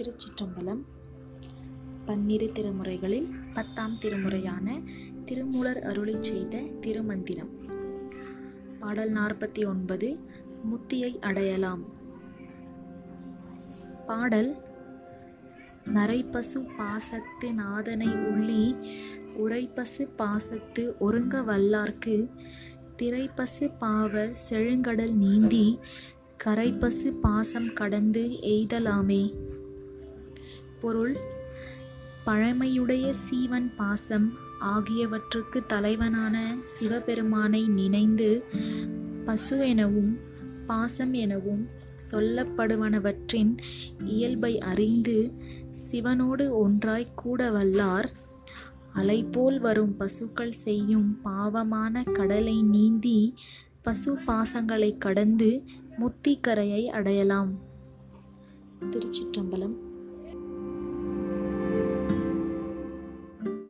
திருச்சிற்றம்பலம். பன்னிரு திருமுறைகளில் பத்தாம் திருமுறையான திருமூலர் அருளை செய்த திருமந்திரம். பாடல் நாற்பத்தி ஒன்பது முத்தியை அடையலாம். பாடல் நரைப்பசு பாசத்து நாதனை உள்ளி உரைப்பசு பாசத்து ஒருங்க வல்லார்க்கு திரைப்பசு பாவ செழுங்கடல் நீந்தி கரைப்பசு பாசம் கடந்து எய்தலாமே. பொருள் பழமையுடைய சீவன் பாசம் ஆகியவற்றுக்கு தலைவனான சிவபெருமானை நினைந்து பசு எனவும் பாசம் எனவும் சொல்லப்படுவனவற்றின் இயல்பை அறிந்து சிவனோடு ஒன்றாய் கூட வல்லார். அலைபோல் வரும் பசுக்கள் செய்யும் பாவமான கடலை நீந்தி பசு பாசங்களை கடந்து முத்திக்கரையை அடையலாம். திருச்சிற்றம்பலம்.